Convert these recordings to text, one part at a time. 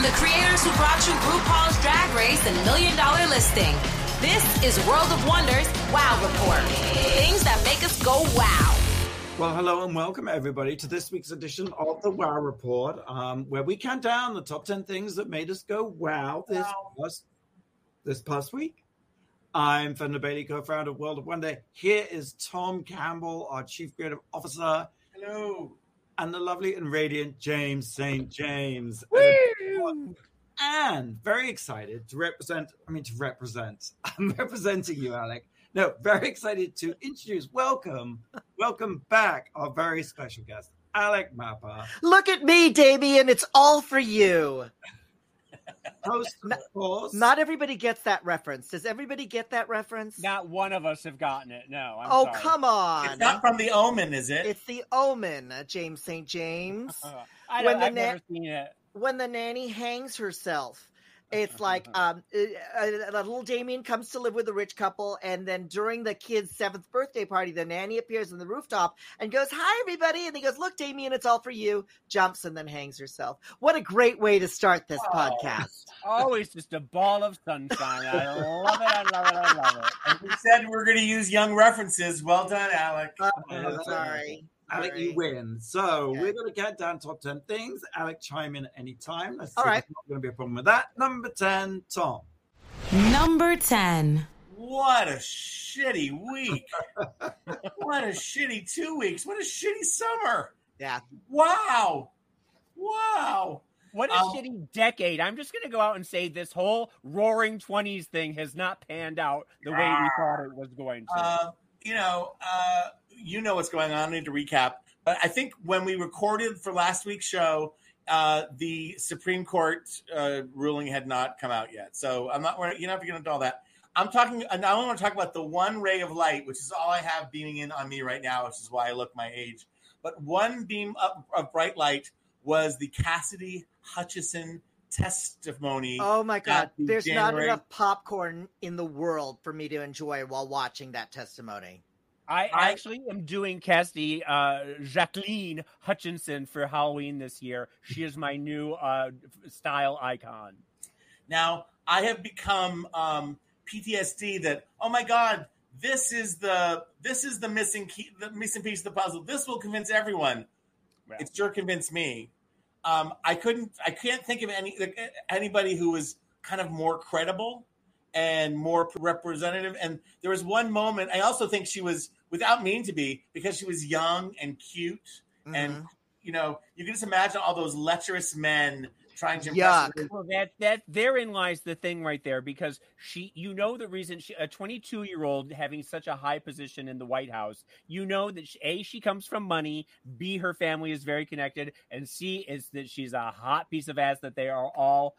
From the creators who brought you RuPaul's Drag Race and Million Dollar Listing, this is World of Wonders Wow Report. Things that make us go wow. Well, hello and welcome everybody to this week's edition of the Wow Report, um, where we count down the top ten things that made us go wow this Wow. past this past week. I'm Fenton Bailey, co-founder of World of Wonder. Here is Tom Campbell, our chief creative officer, Hello. and the lovely and radiant James St. James. And very excited to represent, I mean, to represent, I'm representing you, Alec. No, very excited to introduce, welcome, welcome back our very special guest, Alec Mapa, Look at me, Damien. It's all for you. host, of Not- course. Not everybody gets that reference. Does everybody get that reference? Not one of us have gotten it. No. I'm oh, sorry. come on. It's not from the Omen, is it? It's the Omen, uh, James St. James. I When don't, the I've na- never seen it. When the nanny hangs herself. It's like um, a, a little Damien comes to live with a rich couple, and then during the kid's seventh birthday party, the nanny appears on the rooftop and goes, "Hi, everybody!" And he goes, "Look, Damien, it's all for you." Jumps and then hangs herself. What a great way to start this Oh. podcast! Always just a ball of sunshine. I love it. I love it. I love it. And we said we're going to use young references. Well done, Alec. Oh, sorry. Alec, you win. So Okay. we're going to get down top 10 things. Alec, chime in at any time. Let's All see right. There's not going to be a problem with that. Number 10, Tom. Number 10. What a shitty week. what a shitty two weeks. What a shitty summer. Yeah. Wow. Wow. What a Um, shitty decade. I'm just going to go out and say this whole roaring 20s thing has not panned out the way we thought it was going to. Uh, you know, uh, you know what's going on. I need to recap. But I think when we recorded for last week's show, uh, the Supreme Court uh, ruling had not come out yet. So I'm not. we're- You don't have to into all that. I'm talking. and I only want to talk about the one ray of light, which is all I have beaming in on me right now, which is why I look my age. But one beam of bright light was the Cassidy Hutchinson testimony. Oh my God! The There's not enough popcorn in the world for me to enjoy while watching that testimony. I actually am doing Cassidy uh, Jacqueline Hutchinson for Halloween this year. She is my new uh, style icon. Now I have become um, PTSD that oh my god, this is the this is the missing key, the missing piece of the puzzle. This will convince everyone. Right. It sure convinced me. Um, I couldn't. I can't think of any anybody who was kind of more credible and more representative. And there was one moment. I also think she was without meaning to be because she was young and cute, and Mhm. you know you can just imagine all those lecherous men trying to Yuck. impress Well, that that therein lies the thing right there because she, you know, the reason she, a 22 year old having such a high position in the White House, you know that she, a she comes from money, b her family is very connected, and c is that she's a hot piece of ass that they are all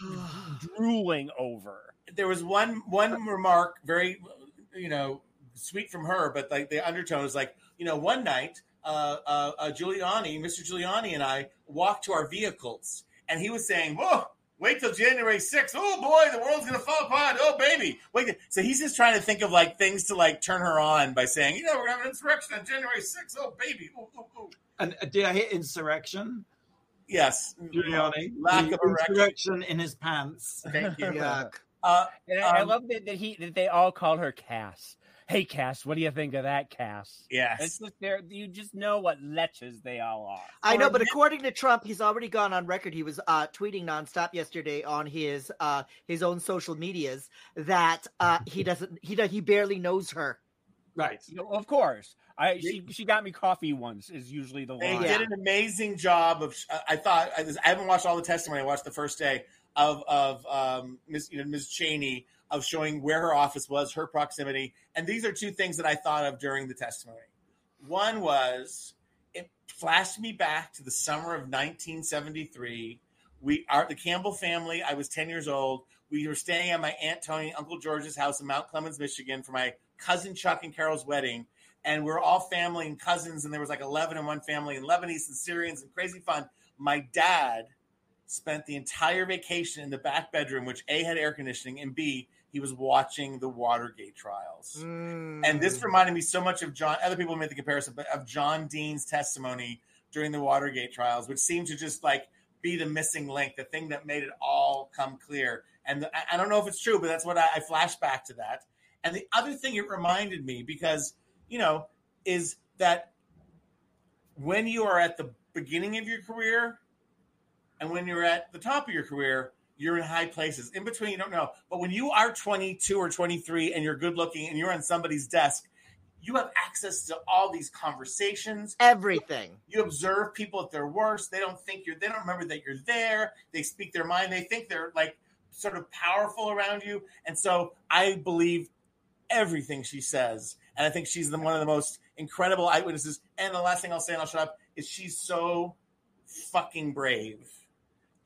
drooling over. there was one one remark very you know sweet from her but like the undertone is like you know one night uh, uh, uh giuliani mr giuliani and i walked to our vehicles and he was saying whoa wait till january 6th oh boy the world's gonna fall apart oh baby wait so he's just trying to think of like things to like turn her on by saying you know we're gonna have an insurrection on january 6th oh baby ooh, ooh, ooh. And uh, did I hit insurrection? yes Giuliani. lack The of erection insurrection in his pants. thank you Yuck. uh, And I, I Um, love that, that he that they all call her Cass. Hey, Cass, what do you think of that, Cass? yes It's just there. You just know what leches they all are. I know, but according to Trump, he's already gone on record. He was uh, tweeting nonstop yesterday on his uh, his own social medias that uh, he doesn't he does, he barely knows her. Right. You know, of course. I she she got me coffee once is usually the They line. Yeah. did an amazing job of. I thought I, I haven't watched all the testimony. I watched the first day of of um, Ms. You know Ms. Cheney of showing where her office was, her proximity, and these are two things that I thought of during the testimony. One was it flashed me back to the summer of 1973. We are the Campbell family. I was 10 years old. We were staying at my aunt Tony, Uncle George's house in Mount Clemens, Michigan, for my cousin Chuck and Carol's wedding and we're all family and cousins, and there was like 11 in one family, and Lebanese and Syrians, and crazy fun. My dad spent the entire vacation in the back bedroom, which A had air conditioning, and B, he was watching the Watergate trials. And Mm. this reminded me so much of John, other people made the comparison, but of John Dean's testimony during the Watergate trials, which seemed to just like be the missing link, the thing that made it all come clear. And the, I- I don't know if it's true, but that's what I, I flash back to that. And the other thing it reminded me, because, you know, is that when you are at the beginning of your career and when you're at the top of your career, you're in high places. In between, you don't know. But when you are 22 or 23 and you're good looking and you're on somebody's desk, you have access to all these conversations. Everything. You observe people at their worst. They don't think you're, they don't remember that you're there. They speak their mind. They think they're like sort of powerful around you. And so I believe everything she says. And I think she's the, one of the most incredible eyewitnesses. And the last thing I'll say, and I'll shut up, is she's so fucking brave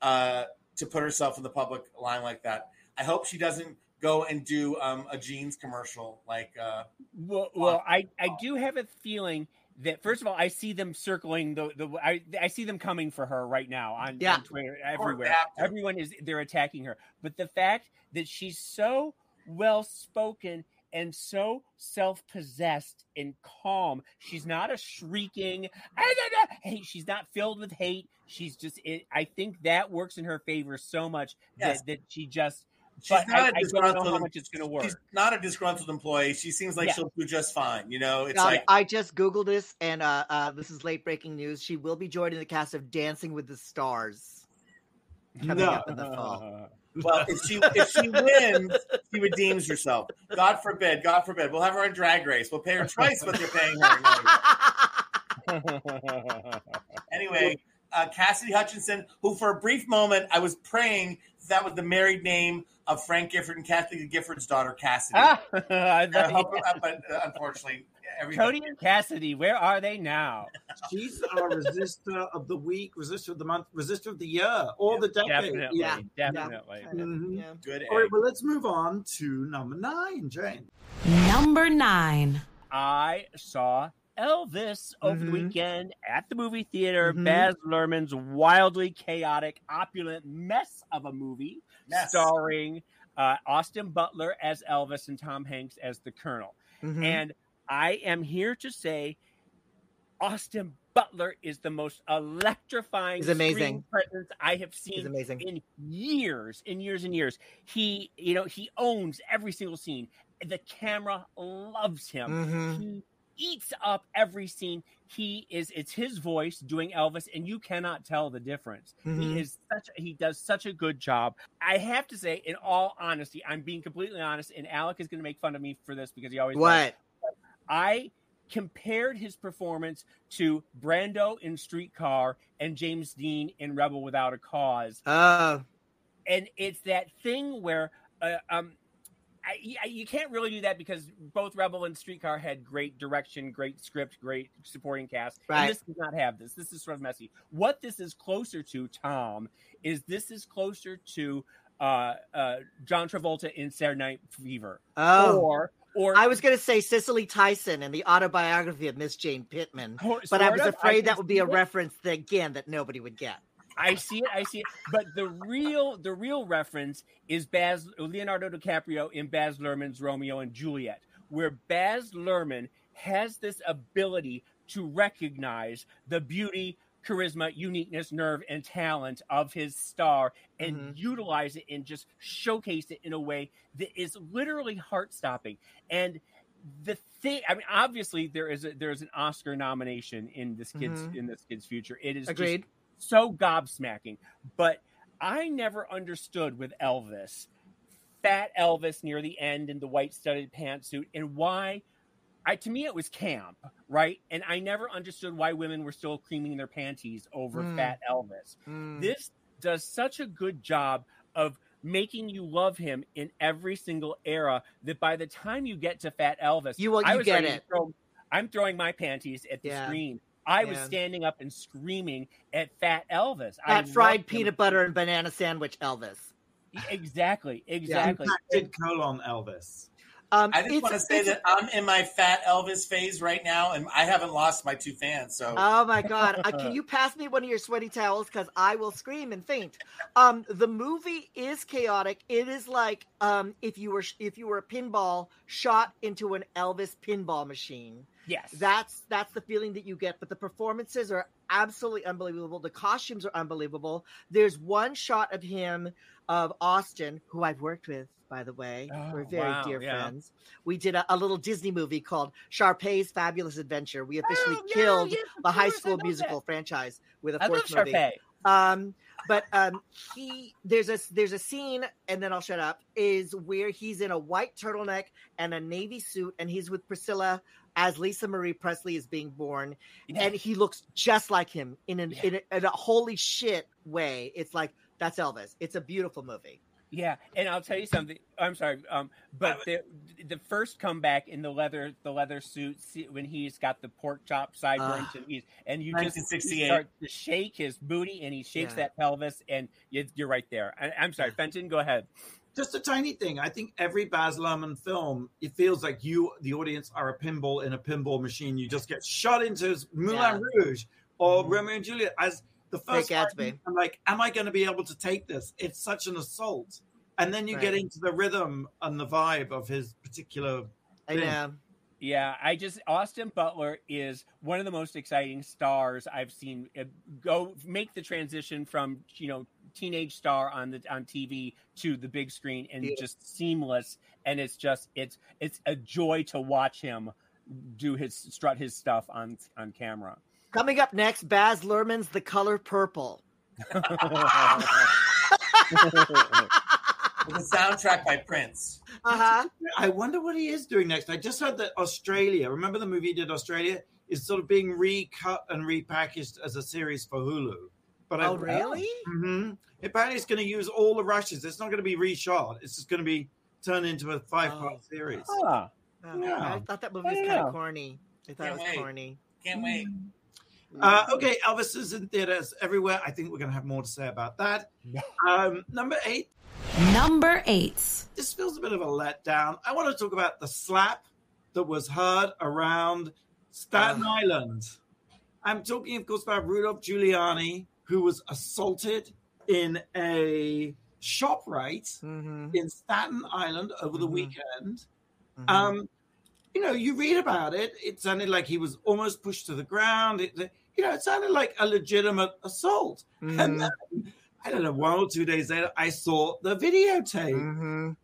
uh, to put herself in the public line like that. I hope she doesn't go and do um, a jeans commercial like uh, Well, well, I, I do have a feeling that first of all, I see them circling the the I, I see them coming for her right now on, Yeah. on Twitter everywhere. Everyone is they're attacking her, but the fact that she's so well spoken and so self possessed and calm, she's not a shrieking. Hey, she's not filled with hate. She's just. It, I think that works in her favor so much Yes. that that she just. she's But not I, a I disgruntled how much it's going to work. She's not a disgruntled employee. She seems like Yeah. she'll do just fine. You know, it's Um, like I just googled this, and uh, uh, this is late breaking news. She will be joining the cast of Dancing with the Stars coming No. up in the fall. well, if she if she wins, she redeems herself. God forbid, God forbid. We'll have her on Drag Race. We'll pay her twice what they're paying her. Anyway, uh, Cassidy Hutchinson, who for a brief moment I was praying that was the married name of Frank Gifford and Kathie Lee Gifford's daughter, Cassidy. Ah, I Uh, uh, but uh, unfortunately, everything. Cody and Cassidy, where are they now? She's our resistor of the week, resistor of the month, resistor of the year, or the decade. Definitely, Yeah. definitely. Kind of, yeah. Good. All right, egg. well, let's move on to number nine, Jane. Number nine. I saw Elvis over the Mhm. weekend at the movie theater. Mhm. Baz Luhrmann's wildly chaotic, opulent mess of a movie, Mess. starring uh, Austin Butler as Elvis and Tom Hanks as the Colonel. Mhm. And I am here to say, Austin Butler is the most electrifying, He's amazing. presence I have seen He's amazing. in years, in years and years. He, you know, he owns every single scene. The camera loves him. Mhm. He eats up every scene. He is it's his voice doing Elvis, and you cannot tell the difference. Mhm. He is such he does such a good job. I have to say, in all honesty, I'm being completely honest, and Alec is gonna make fun of me for this because he always does. I compared his performance to Brando in Streetcar and James Dean in Rebel Without a Cause Oh, and it's that thing where uh, um I, I, you can't really do that because both Rebel and Streetcar had great direction, great script, great supporting cast. Right. And this does not have this. This is sort of messy. What this is closer to, Tom, is this is closer to uh, uh, John Travolta in Saturday Night Fever, oh. or or I was going to say Cicely Tyson and the autobiography of Miss Jane Pittman, oh, but I was of, afraid that would be a it. reference that, again that nobody would get. I see it. I see it. But the real, the real reference is Baz Leonardo DiCaprio in Baz Luhrmann's Romeo and Juliet, where Baz Luhrmann has this ability to recognize the beauty, charisma, uniqueness, nerve, and talent of his star and Mhm. utilize it and just showcase it in a way that is literally heart stopping. And the thing, I mean, obviously there is a, there is an Oscar nomination in this kid's Mhm. in this kid's future. It is just Agreed. so gobsmacking. But I never understood with Elvis, fat Elvis near the end in the white studded pantsuit, and why. I to me it was camp, right? And I never understood why women were still creaming their panties over Mm. fat Elvis. Mm. This does such a good job of making you love him in every single era that by the time you get to fat Elvis, You will- I was get it. Throw, I'm throwing my panties at the Yeah. screen. I was standing up and screaming at Fat Elvis. I That fried loved him. peanut butter and banana sandwich, Elvis. Exactly, exactly. Impacted colon Elvis. Um, I just want to say that I'm in my fat Elvis phase right now, and I haven't lost my two fans. So Oh my god! Uh, can you pass me one of your sweaty towels? Because I will scream and faint. Um, the movie is chaotic. It is like um, if you were if you were a pinball shot into an Elvis pinball machine. Yes. That's that's the feeling that you get. But the performances are absolutely unbelievable. The costumes are unbelievable. There's one shot of him of Austin, who I've worked with, by the way. Oh, We're very wow, dear yeah. friends. We did a, a little Disney movie called Sharpay's Fabulous Adventure. We officially Oh, yeah, killed yes, the high school musical franchise with a I fourth movie. Sharpay. Um, but um, he there's a there's a scene, and then I'll shut up. Is where he's in a white turtleneck and a navy suit, and he's with Priscilla as Lisa Marie Presley is being born, Yeah. and he looks just like him in an Yeah. in, a, in a holy shit way. It's like that's Elvis. It's a beautiful movie. Yeah, and I'll tell you something. I'm sorry, um, but the the first comeback in the leather the leather suit see- when he's got the pork chop sideburns Ah. and he's and you just you start to shake his booty and he shakes Yeah. that pelvis and you, you're right there. I, I'm sorry, Fenton, go ahead. Just a tiny thing. I think every Baz Luhrmann film, it feels like you, the audience, are a pinball in a pinball machine. You just get shot into Moulin Rouge or Mhm. Romeo and Juliet as the first. Great five Gatsby. minutes, I'm like, am I going to be able to take this? It's such an assault. And then you get into the rhythm and the vibe of his particular. I Yeah. know. Yeah, I just Austin Butler is one of the most exciting stars I've seen uh, go make the transition from you know teenage star on the on TV to the big screen and Yeah. just seamless and it's just it's it's a joy to watch him do his strut his stuff on on camera. Coming up next, Baz Luhrmann's The Color Purple. With a soundtrack by Prince. Uh huh. I wonder what he is doing next. I just heard that Australia, remember the movie he did Australia, is sort of being recut and repackaged as a series for Hulu. But I, Oh, really? hmm Apparently, it's going to use all the rushes. It's not going to be reshot. It's just going to be turned into a five-part Oh. series. Huh. Oh, Yeah. I thought that movie was kind of corny. I thought Can't it was wait. corny. Can't wait. Uh, okay, Elvis is in theaters everywhere. I think we're going to have more to say about that. Um, number eight. Number eight. This feels a bit of a letdown. I want to talk about the slap that was heard around Staten. Island. I'm talking, of course, about Rudolph Giuliani, who was assaulted in a shop right Mm-hmm. in Staten Island over the Mhm. weekend. Mm-hmm. Um, you know, you read about it. It sounded like he was almost pushed to the ground. It, you know, it sounded like a legitimate assault. Mm-hmm. And then, I don't know, one or two days later, I saw the videotape.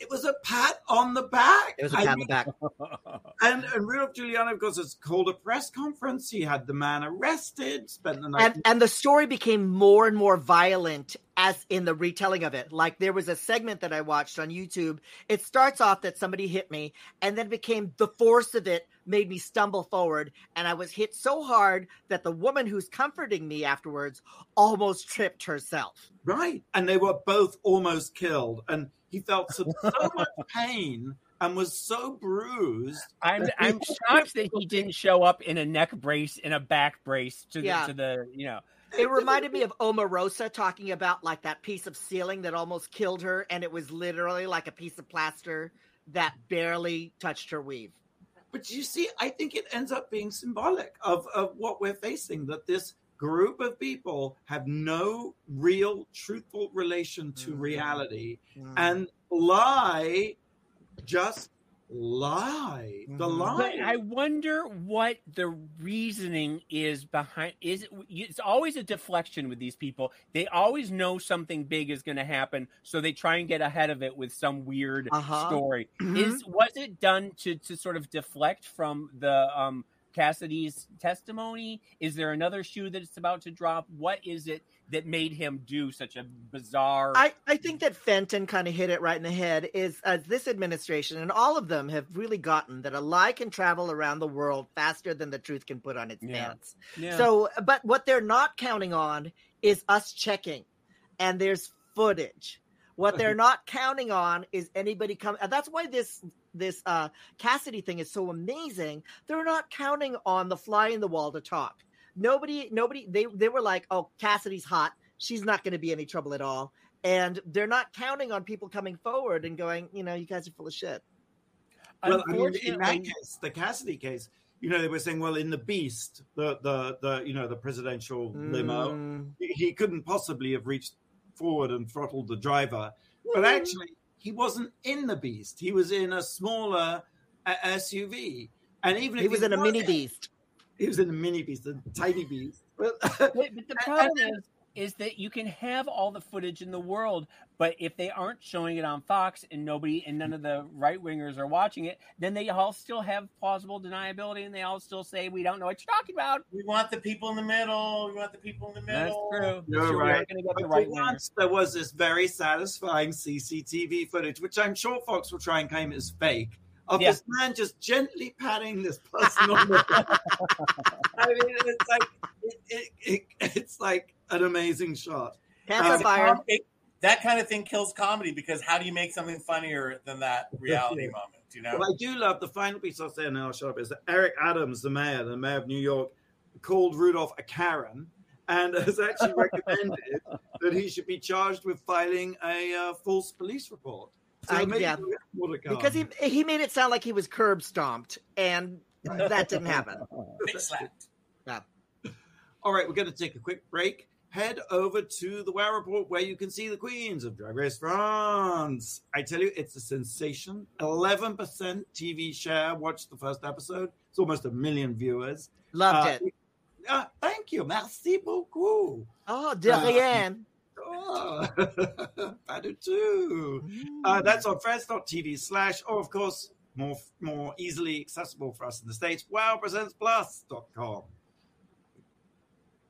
It was a pat on the back. It was a I pat on mean, the back. And, and Rudolph Giuliani, of course, has called a press conference. He had the man arrested, spent the night. and and the story became more and more violent as in the retelling of it like there was a segment that i watched on youtube it starts off that somebody hit me and then became the force of it made me stumble forward and i was hit so hard that the woman who's comforting me afterwards almost tripped herself right. And they were both almost killed. And he felt so, so much pain and was so bruised. I'm I'm shocked that he didn't show up in a neck brace and a back brace to the Yeah. to the you know it reminded me of omarosa talking about like that piece of ceiling that almost killed her and it was literally like a piece of plaster that barely touched her weave But you see, I think it ends up being symbolic of, of what we're facing that this group of people have no real, truthful relation to Mhm. reality Mm. and lie, just lie. The Mhm. lie. But I wonder what the reasoning is behind. Is it, it's always a deflection with these people. They always know something big is going to happen, so they try and get ahead of it with some weird Uh-huh. story. Mhm. Is was it done to to sort of deflect from the um Cassidy's testimony? Is there another shoe that it's about to drop? What is it that made him do such a bizarre? I, I think that Fenton kind of hit it right in the head is as this administration and all of them have really gotten that a lie can travel around the world faster than the truth can put on its Yeah. pants. Yeah. So, but what they're not counting on is us checking, and there's footage. What they're not counting on is anybody coming. That's why this this uh, Cassidy thing is so amazing. They're not counting on the fly in the wall to talk. Nobody, nobody. They they were like, oh, Cassidy's hot. She's not going to be any trouble at all. And they're not counting on people coming forward and going, you know, you guys are full of shit. well, I mean, in that case, the Cassidy case, you know, they were saying, well, in the Beast, the the the you know the presidential limo, Mm. he- he couldn't possibly have reached forward and throttled the driver. But actually, he wasn't in the Beast. He was in a smaller uh, SUV. And even if He was in a mini beast. He was in the mini beast, the tiny beast. But, But, but the And- problem is, is that you can have all the footage in the world, but if they aren't showing it on Fox and nobody and none of the right wingers are watching it, then they all still have plausible deniability, and they all still say we don't know what you're talking about. We want the people in the middle. We want the people in the middle. That's middle. true. You're Sure, right. We're going to get the for right once, there was this very satisfying CCTV footage, which I'm sure Fox will try and claim is fake, of Yeah. this man just gently patting this person on the back. I mean, it's like it, it, it, it's like an amazing shot. Pants on fire. It- that kind of thing kills comedy because how do you make something funnier than that reality Yeah. moment? You know, What I do love the final piece I'll say, and then I'll shut up, is that Eric Adams, the mayor, the mayor of New York, called Rudolph a Karen and has actually recommended that he should be charged with filing a uh, false police report. So I- maybe yeah. we'll get more to come. Because he he made it sound like he was curb stomped, and that didn't happen. Big slapped. All right, we're going to take a quick break. Head over to the WoW Report where you can see the Queens of Drag Race France. I tell you, it's a sensation. 11% TV share. Watch the first episode. It's almost a million viewers. Loved Uh, it. Uh, thank you. Merci beaucoup. Oh, de uh, rien. Oh, I do too. Uh, that's on france.tv slash, or of course, more more easily accessible for us in the States, wowpresentsplus.com.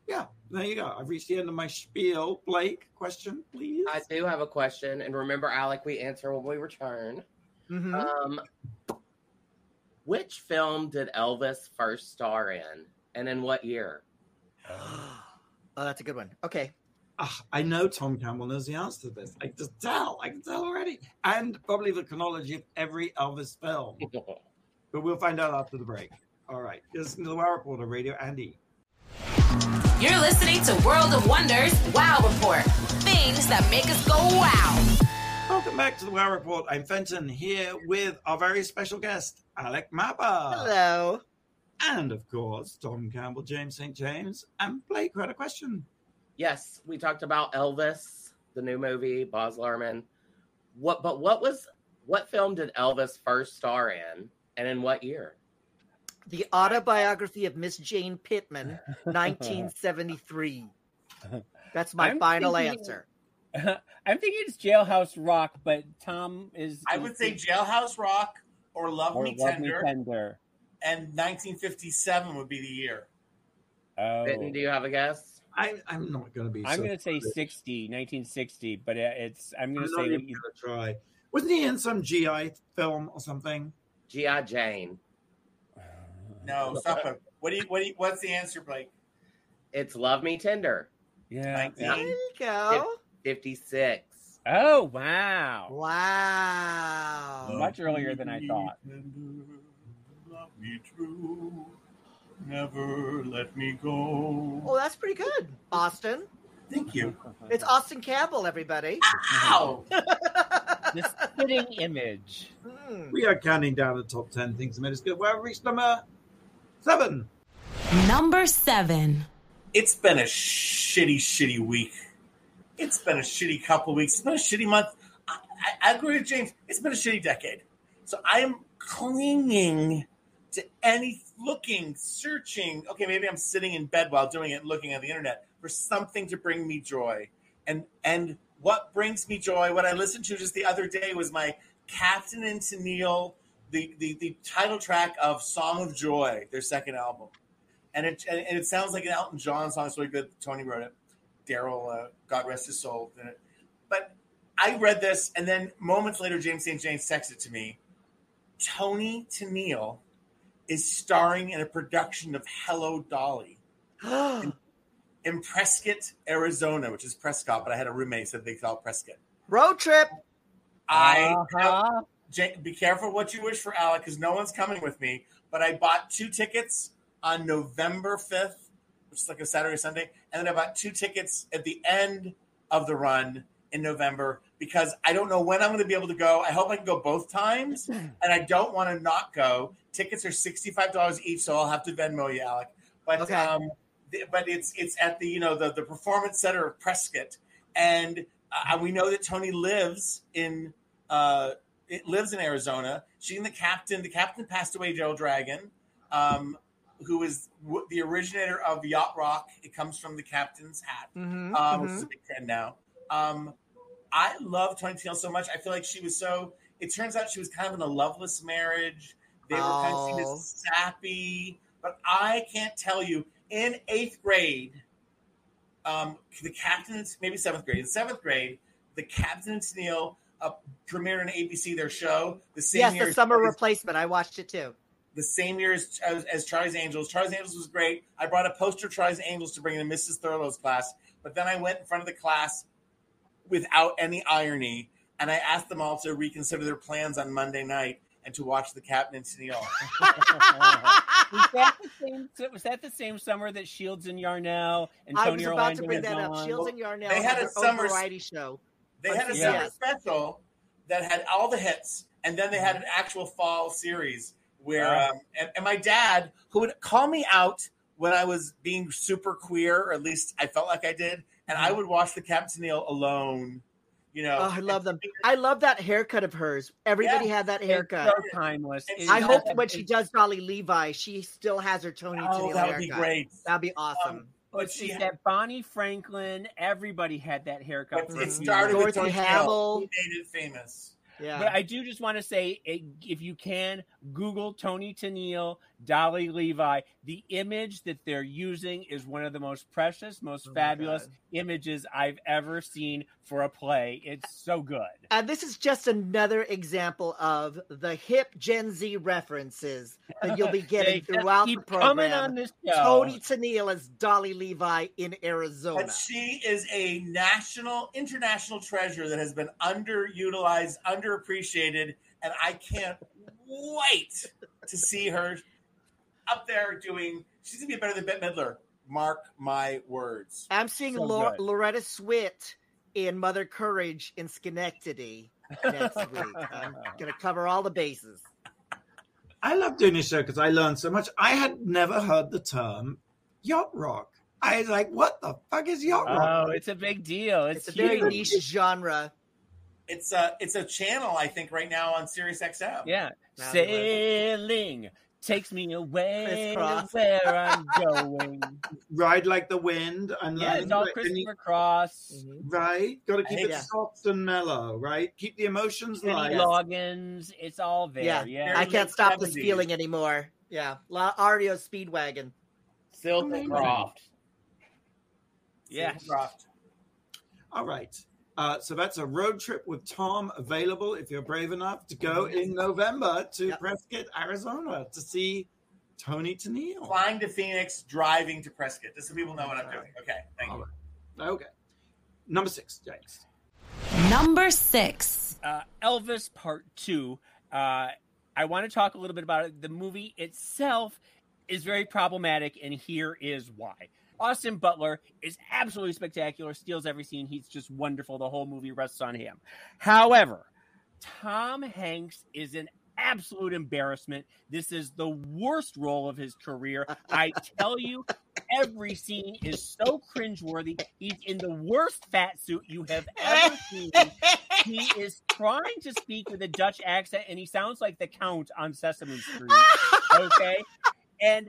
Yeah, there you go. I've reached the end of my spiel. Blake, question, please. I do have a question, and remember, Alec, we answer when we return. Mhm. Um, which film did Elvis first star in, and in what year? oh, that's a good one. Okay. Ah, I know Tom Campbell knows the answer to this. I can just tell. I can tell already. And probably the chronology of every Elvis film. But we'll find out after the break. All right. Listen to the Wow Report on Radio Andy. You're listening to World of Wonders Wow Report. Things that make us go wow. Welcome back to the Wow Report. I'm Fenton here with our very special guest, Alec Mapa. Hello. And of course, Tom Campbell, James St. James, and Blake who had a question. Yes, we talked about Elvis, the new movie, Baz Luhrmann. What? But what was what film did Elvis first star in, and in what year? The autobiography of Miss Jane Pittman, 1973. That's my I'm final thinking- answer. I'm thinking it's Jailhouse Rock, but Tom is. I would say Jailhouse Rock or Love or Me Love Tender, Me Tender. and 1957 would be the year. Oh. Fenton, do you have a guess? I, I'm not going to be. I'm so going to say foolish. 60, 1960, but uh, it's. I'm I'm going to say that even going to try. Wasn't he in some GI film or something? G.I. Jane. Uh, no, stop it. What do you? What do you? What's the answer, Blake? It's Love Me Tender. yeah. Nineteen. There you go. 56. Oh wow! Wow. Much earlier than I thought. Love me true, never let me go. Oh, that's pretty good. Austin. Thank you. It's Austin Campbell, everybody. Ow! the spitting image. Mm. We are counting down the top 10 things that made us good. Well, we reached number seven. Number seven. It's been a shitty, shitty week. It's been a shitty couple weeks. It's been a shitty month. I, I, I agree with James. It's been a shitty decade. So I am clinging to any looking, searching. Okay, maybe I'm sitting in bed while doing it, looking at the internet for something to bring me joy. And and what brings me joy? What I listened to just the other day was my Captain and Tennille, the, the the title track of "Song of Joy," their second album, and it and it sounds like an Elton John song. Really good. Toni wrote it. Daryl, uh, God rest his soul. But I read this, and then moments later, James St. James texted to me. Toni Tennille is starring in a production of Hello Dolly in Prescott, Arizona, which is Prescott, but I had a roommate said they call it Prescott. Road trip. I Uh-huh. Be careful what you wish for, Alec, because no one's coming with me. But I bought two tickets on November 5th, which is like a Saturday, Sunday. And then I bought two tickets at the end of the run in November because I don't know when I'm going to be able to go. I hope I can go both times. And I don't want to not go. Tickets are $65 each, so I'll have to Venmo you, Alec. But Okay. um, th- but it's it's at the you know the the performance center of Prescott, and uh, we know that Toni lives in uh, it lives in Arizona. She and the captain, the captain passed away, Gerald Dragon. um, who is w- the originator of Yacht Rock. It comes from the captain's hat, Mhm, um, which mhm. is a big trend now. Um, I love Toni Tennille so much. I feel like she was so. It turns out she was kind of in a loveless marriage. They were kind of seen Oh. as sappy, but I can't tell you. In eighth grade, um, the captain, maybe seventh grade, in seventh grade, the captain and Tennille uh, premiered on ABC their show the same Yes, year. the summer as- replacement. I watched it too. the same year as, as, as Charlie's Angels. Charlie's Angels was great. I brought a poster of Charlie's Angels to bring to Mrs. Thurlow's class, but then I went in front of the class without any irony, and I asked them all to reconsider their plans on Monday night and to watch the Captain and Tennille. was, that the same, was that the same summer that Shields and Yarnell and Tony I Tony was about Orlando to bring was that up. on? Shields and Yarnell They had had a summer- variety show. They had a Yeah. summer special that had all the hits, and then they had an actual fall series where, Yeah. um, and, and my dad, who would call me out when I was being super queer, or at least I felt like I did, and I would watch the Captain Tennille alone. You know, Oh, I love them. I love that haircut of hers. Everybody had that It's haircut. so timeless. It's- It's I hope when she does Dolly Levi, she still has her Toni Oh, Tennille that would be great. That'd be awesome. Um, But It's she just had, that Bonnie Franklin, everybody had that haircut. but it started with Dorothy Tony Hamill. Hamill. He made it famous. yeah. But I do just want to say, if you can, Google Toni Tennille, Dolly Levi. The image that they're using is one of the most precious, most Oh fabulous images I've ever seen for a play. It's so good. And this is just another example of the hip Gen Z references that you'll be getting just throughout the keep coming program. on this show. Toni Tennille as Dolly Levi in Arizona. But she is a national, international treasure that has been underutilized, underappreciated, and I can't wait to see her up there doing. She's gonna be better than Bette Midler. Mark my words. I'm seeing So Lor- Loretta Swit in Mother Courage in Schenectady next week. I'm going to cover all the bases. I love doing this show because I learned so much. I had never heard the term yacht rock. I was like, what the fuck is yacht rock? Oh, it's a big deal. It's It's, a very niche genre. It's a it's a channel I think right now on Sirius XM. Yeah. Now Sailing takes me away Crisscross. where I'm going. Ride like the wind. I'm yeah, it's all that- and you- Christopher Cross. Mm-hmm. Right, got to keep it Yeah. soft and mellow. Right, keep the emotions Kenny light. Loggins. It's all there. Yeah. Yeah. I can't stop this feeling anymore. Yeah. La REO Speedwagon. Silk Croft. Yes. Croft. All right. Uh, so that's a road trip with Tom available if you're brave enough to go in November to Yep. Prescott, Arizona to see Toni Tennille. Flying to Phoenix, driving to Prescott. Just so people know what I'm doing. Okay, thank you. Okay. Number six, James. Number six. uh, Elvis Part Two. Uh, I want to talk a little bit about it. The movie itself is very problematic, and here is why. Austin Butler is absolutely spectacular, steals every scene. He's just wonderful. The whole movie rests on him. However, Tom Hanks is an absolute embarrassment. This is the worst role of his career. I tell you, every scene is so cringeworthy. He's in the worst fat suit you have ever seen he is trying to speak with a Dutch accent, and he sounds like the Count on Sesame Street. Okay, and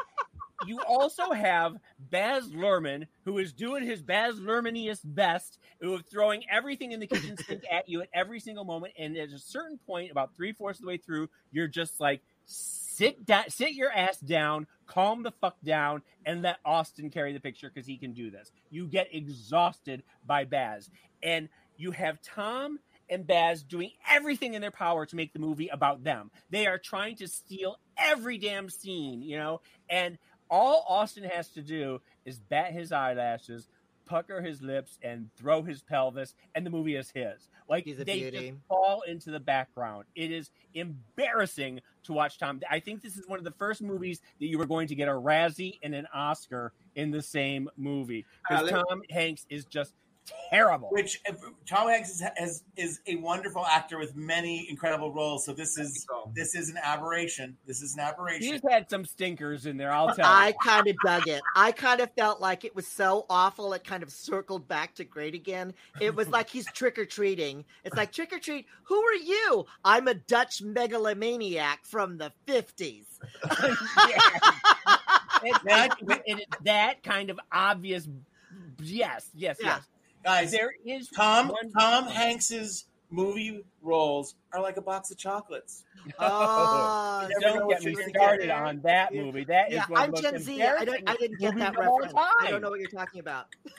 you also have Baz Luhrmann, who is doing his Baz Luhrmanniest best, who is throwing everything in the kitchen sink at you at every single moment. And at a certain point, about three fourths of the way through, you're just like, sit down, sit your ass down, calm the fuck down, and let Austin carry the picture because he can do this. You get exhausted by Baz, and you have Tom and Baz doing everything in their power to make the movie about them. They are trying to steal every damn scene, you know, and all Austin has to do is bat his eyelashes, pucker his lips, and throw his pelvis, and the movie is his. Like He's a they beauty. just fall into the background. It is embarrassing to watch Tom. I think this is one of the first movies that you were going to get a Razzie and an Oscar in the same movie because Alex? Tom Hanks is just terrible. Which uh, Tom Hanks is, is is a wonderful actor with many incredible roles. So this is this is an aberration. This is an aberration. He's had some stinkers in there. I'll tell you. I you. kind of dug it. I kind of felt like it was so awful. It kind of circled back to great again. It was like he's trick or treating. It's like trick or treat. Who are you? I'm a Dutch megalomaniac from the fifties. It's, it's- it is that kind of obvious. Yes, yes, Yeah. yes. Guys, There is Tom one- Tom Hanks's movie roles are like a box of chocolates. Oh, You Don't get me started get. on that movie. That is yeah, one I'm Gen Z. I don't. I didn't get that movies of all reference. I don't know what you're talking about.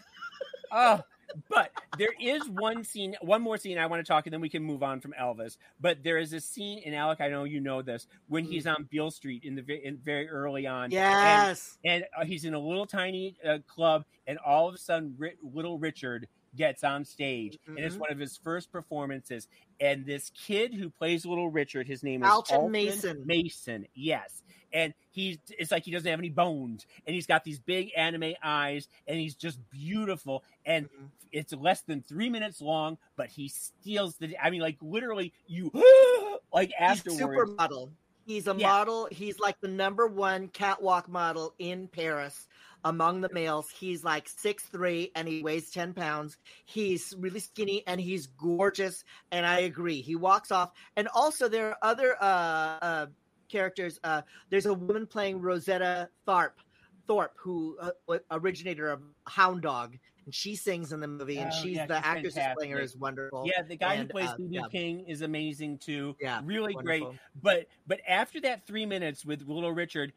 Oh, but there is one scene, one more scene I want to talk, and then we can move on from Elvis. But there is a scene in Alec. I know you know this when he's on Beale Street in the in very early on. and- Yes. and, uh, he's in a little tiny uh, club, and all of a sudden, Ri- little Richard gets on stage, and it's Mhm. one of his first performances. And this kid who plays Little Richard, his name is Alton Mason. Mason, yes. And he's it's like he doesn't have any bones, and he's got these big anime eyes, and he's just beautiful. And Mhm. it's less than three minutes long, but he steals the. I mean, like literally, you like He's afterwards. supermodel. He's a Yeah. model. He's like the number one catwalk model in Paris among the males. He's like six three and he weighs 10 pounds. He's really skinny and he's gorgeous. And I agree. He walks off. And also there are other uh, uh, characters. Uh, there's a woman playing Rosetta Tharpe, Thorpe, who uh, originator of Hound Dog. And she sings in the movie, and Oh, she's yeah, the she's actress who's playing her is wonderful. Yeah, the guy And, who plays uh, yeah. King is amazing too. Yeah, really great. But but after that three minutes with Little Richard,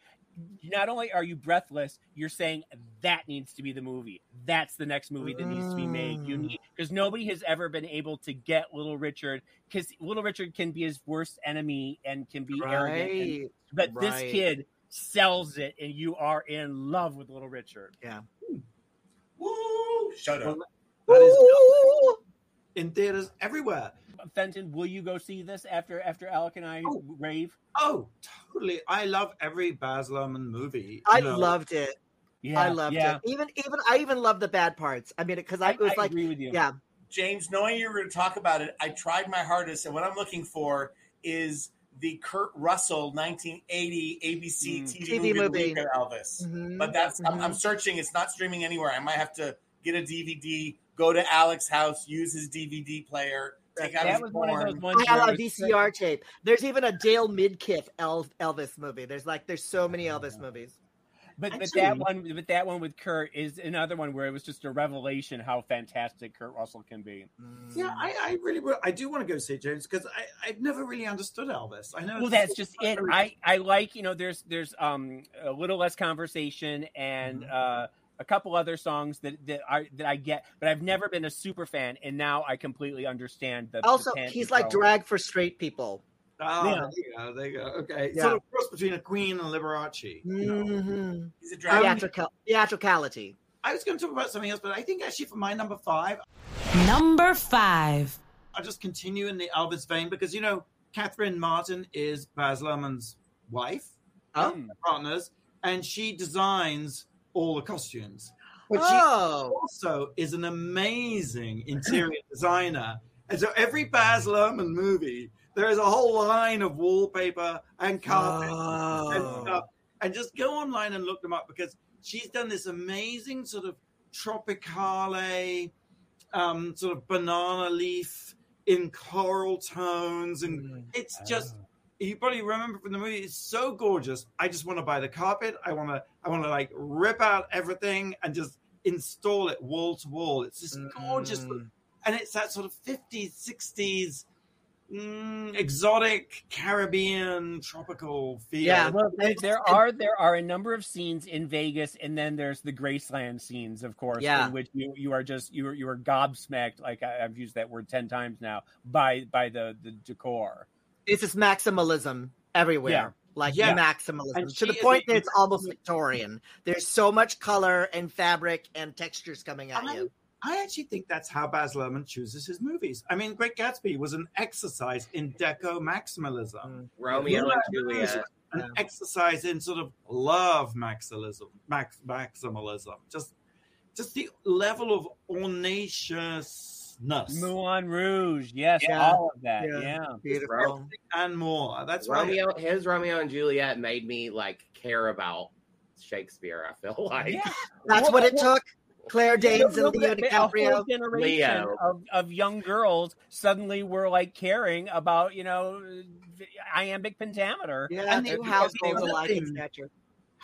not only are you breathless, you're saying that needs to be the movie. That's the next movie that needs to be made. You Mm. need because nobody has ever been able to get Little Richard because Little Richard can be his worst enemy and can be arrogant. and- Right. but this kid sells it, and you are in love with Little Richard. Woo! Shut up. That is in theaters everywhere. Fenton, will you go see this after after Alec and I Oh. rave? Oh, totally. I love every Baz Luhrmann movie. I know. loved it. Yeah, I loved yeah. it. Even even I even loved the bad parts. I mean, because I, it was I like, agree with you. yeah, James, knowing you were going to talk about it, I tried my hardest, and what I'm looking for is the Kurt Russell 1980 ABC Mm. TV, TV movie, movie. Luca Elvis. Mhm, But that's I'm, I'm mhm. searching. It's not streaming anywhere. I might have to get a DVD, go to Alex's house, use his DVD player, take out That his was one of those ones. I have a it was- VCR tape. There's even a Dale Midkiff Elvis movie. There's like there's so many Elvis movies. But but Actually- that one, but that one with Kurt is another one where it was just a revelation how fantastic Kurt Russell can be. Yeah, I, I really will. I do want to go see James because I I've never really understood Elvis. I know. Well, it's- that's just it. I I like you know there's there's um a little less conversation and Mhm. uh a couple other songs that that I that I get, but I've never been a super fan, and now I completely understand the. the Also, pan- he's like pro. drag for straight people. Oh, Yeah. there you go. There you go. Okay, Yeah. sort of cross between a Queen and Liberace. you know. Mhm. He's a drag. Theatrical, theatricality. I was going to talk about something else, but I think actually for my number five, Number five. I'll just continue in the Elvis vein because you know Catherine Martin is Baz Luhrmann's wife, Mm. partners, and she designs all the costumes. But she Oh, also is an amazing interior designer. And so every Baz Luhrmann movie, there is a whole line of wallpaper and carpet and Oh. stuff. And just go online and look them up because she's done this amazing sort of tropicale, um, sort of banana leaf in coral tones. And Mm. it's just you probably remember from the movie it's so gorgeous i just want to buy the carpet i want to i want to like rip out everything and just install it wall to wall it's just gorgeous Mm. and it's that sort of 50s 60s mm, exotic caribbean tropical feel Yeah. Well, there, there are there are a number of scenes in Vegas, and then there's the Graceland scenes, of course, Yeah. in which you, you are just you are you are gobsmacked. Like I, I've used that word ten times now by by the the decor. It's just maximalism everywhere. Yeah. Like Yeah. maximalism And to the point a- that it's almost Victorian. There's so much color and fabric and textures coming at I, you. I actually think that's how Baz Luhrmann chooses his movies. I mean, Great Gatsby was an exercise in deco maximalism. Mm. Romeo and Juliet. an Yeah. exercise in sort of love maximalism, max, maximalism. Just just the level of ornatiousness Moulin Rouge, yes, Yeah. all of that, Yeah. yeah. Beautiful. and more. That's right. Romeo, his Romeo and Juliet made me like care about Shakespeare. I feel like Yeah. That's Well, what it well, took. Claire Danes and Leo a whole DiCaprio. generation Leo. Of, of young girls suddenly were like caring about, you know, iambic pentameter. Yeah, And new the- households the alike, thing- etc.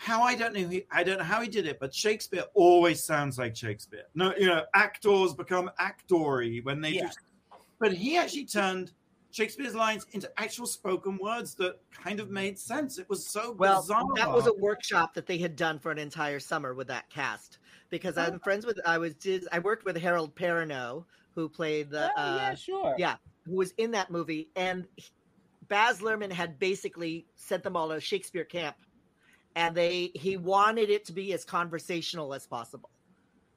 how I don't know he, I don't know how he did it, but Shakespeare always sounds like Shakespeare. No, you know, actors become actory when they Yeah. do. But he actually turned Shakespeare's lines into actual spoken words that kind of made sense. It was so Well, bizarre. that was a workshop that they had done for an entire summer with that cast. Because I'm friends with, I was, did, I worked with Harold Perrineau, who played the, Oh, uh, yeah, sure. yeah, who was in that movie, and Baz Luhrmann had basically sent them all to Shakespeare camp, and they he wanted it to be as conversational as possible.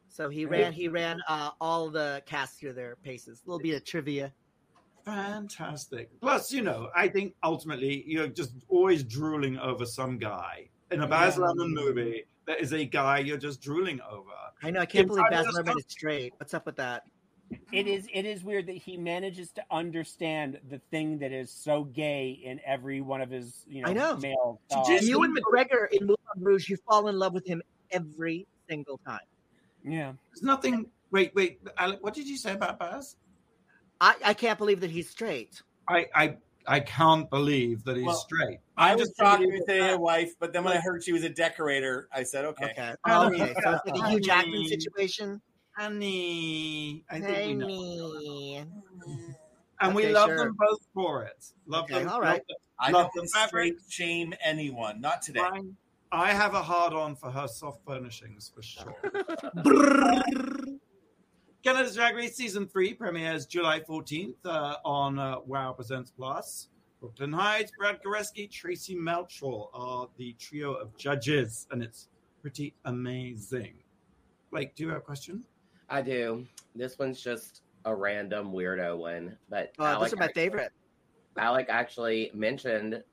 So he ran he ran uh, all the cast through their paces. A little bit of trivia. fantastic. Plus, you know, I think ultimately you're just always drooling over some guy in a Baz Yeah. Luhrmann movie. There is a guy you're just drooling over. I know I can't If believe Baz Luhrmann is straight. What's up with that? It is it is weird that he manages to understand the thing that is so gay in every one of his, you know, I know. male To dogs. just- Ewan McGregor in Moulin Rouge, you fall in love with him every single time. Yeah. There's nothing. Wait, wait, Alec, what did you say about Baz? I, I can't believe that he's straight. I, I, I can't believe that he's Well, straight. I was just talking believe with that- their wife, but then when I heard she was a decorator, I said, okay. Okay. Oh, okay. So it's like a Hugh Jackman honey. situation. Honey, I think we know. Honey. And we love sure. them both for it. Love Okay, them. all right. I Love don't the fabric. shame anyone. Not today. Fine. I have a hard on for her soft furnishings for sure. Canada's Drag Race Season 3 premieres July 14th uh, on uh, Wow Presents Plus. Brooklyn Hytes, Brad Goreski, Traci Melchor are the trio of judges, and it's pretty amazing. Blake, do you have a question? I do. This one's just a random weirdo one, but Oh, Alec, those are my favorite. Alec actually mentioned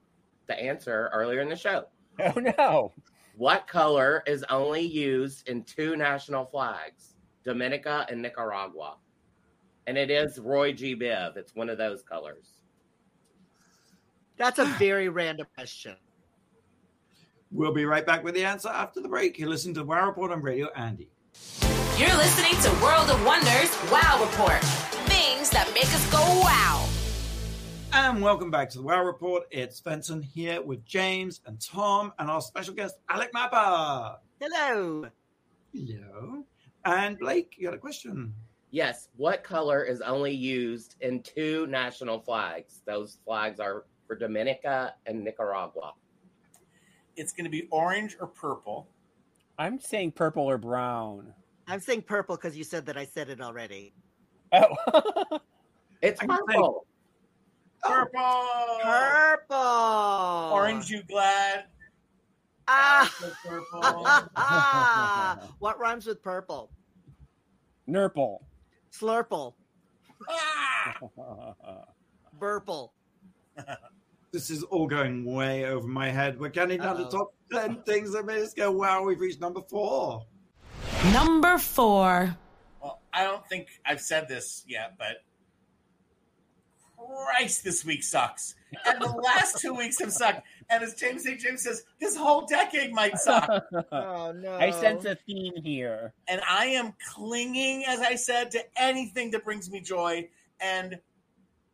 the answer earlier in the show. Oh no. What color is only used in two national flags, Dominica and Nicaragua? And it is Roy G. Biv. It's one of those colors. That's a very random question. We'll be right back with the answer after the break. You're listening to Wow Report on Radio Andy. You're listening to World of Wonders Wow Report. Things that make us go wow. And welcome back to the Wow Report. It's Fenton here with James and Tom and our special guest, Alec Mapa. Hello. Hello. And Blake, you got a question? Yes. What color is only used in two national flags? Those flags are for Dominica and Nicaragua. It's going to be orange or purple. I'm saying purple or brown. I'm saying purple because you said that I said it already. Oh. It's I can purple. Purple. Purple. Orange, you glad? Ah. purple. what rhymes with purple? Nurple. Slurple. ah! Burple. This is all going way over my head. We're getting down to top 10 things that made us go, wow, we've reached number four. Number four. Well, I don't think I've said this yet, but Christ, this week sucks. And the last two weeks have sucked. And as James St. James says, this whole decade might suck. Oh no. I sense a theme here. and I am clinging, as I said, to anything that brings me joy. And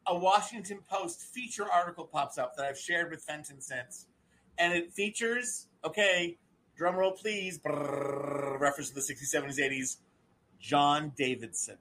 a Washington Post feature article pops up that I've shared with Fenton since, and it features okay, drum roll please, brrr, reference to the '60s, '70s, '80s, John Davidson.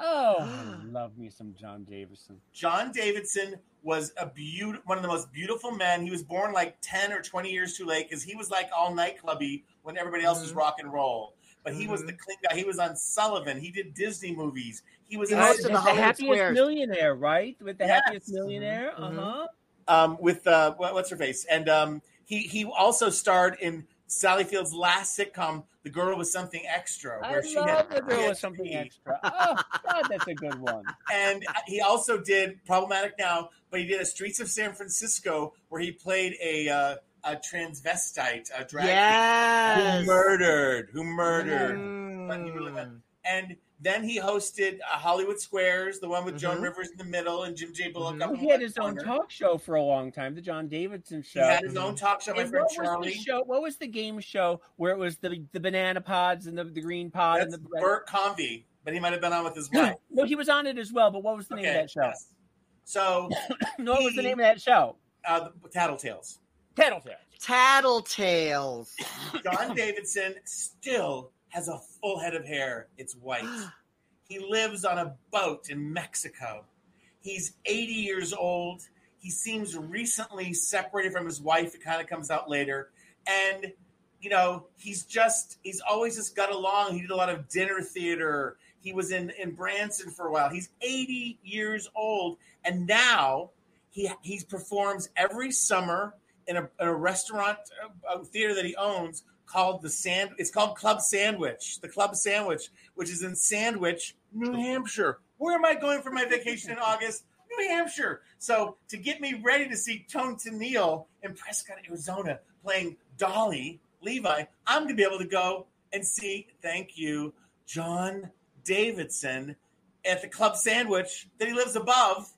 Oh, love me some John Davidson. John Davidson was a beaut- one of the most beautiful men. He was born like 10 or 20 years too late because he was like all nightclubby when everybody else was Mhm. rock and roll. But he was Mhm. the clean guy. He was on Sullivan. He did Disney movies. He was He in the, the happiest Squares. millionaire, right? With the Yes. happiest millionaire. Mhm. Uh huh. um, with uh, what's her face, and um, he he also starred in Sally Field's last sitcom, The Girl with Something Extra, I where she love had the girl with something extra. Oh God, that's a good one. And he also did problematic now, but he did a Streets of San Francisco where he played a uh, a transvestite, a drag Yes. who murdered, who murdered. Mm. but he really. Mm. And then he hosted uh, Hollywood Squares, the one with Joan Mhm. Rivers in the middle and Jim J. Bullock. Mhm. up He had left his own talk show for a long time, the John Davidson show. He had his own talk show. My And friend what was Charlie. the show? What was the game show where it was the the banana pods and the, the green pod That's and the Bert Convy, but he might have been on with his wife. no, he was on it as well. But what was the name of that show? yes. So, no, what was the name of that show? uh, the Tattletales. Tattletale. Tattletales. John Davidson still has a full head of hair. It's white. He lives on a boat in Mexico. He's 80 years old. He seems recently separated from his wife. It kind of comes out later. And, you know, he's just, he's always just got along. He did a lot of dinner theater. He was in, in Branson for a while. He's 80 years old. And now he, he performs every summer in a, in a restaurant uh, a theater that he owns called the Sand. It's called Club Sandwich. The Club Sandwich, which is in Sandwich, New Hampshire. Where am I going for my vacation in August? New Hampshire. So to get me ready to see Toni Tennille in Prescott, Arizona, playing Dolly Levi, I'm going to be able to go and see. Thank you, John Davidson, at the Club Sandwich that he lives above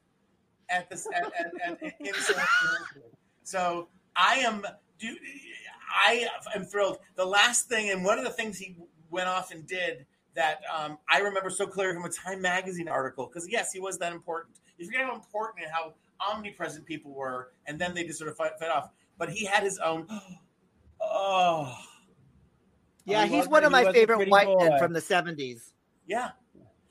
at this at, at, at, in So I am do I am thrilled. The last thing and one of the things he went off and did that um, I remember so clearly from a Time magazine article because yes, he was that important. You forget how important and how omnipresent people were, and then they just sort of fed, fed off. But he had his own. Oh, Yeah, I he's one of he my favorite white boy. men from the 70s. yeah.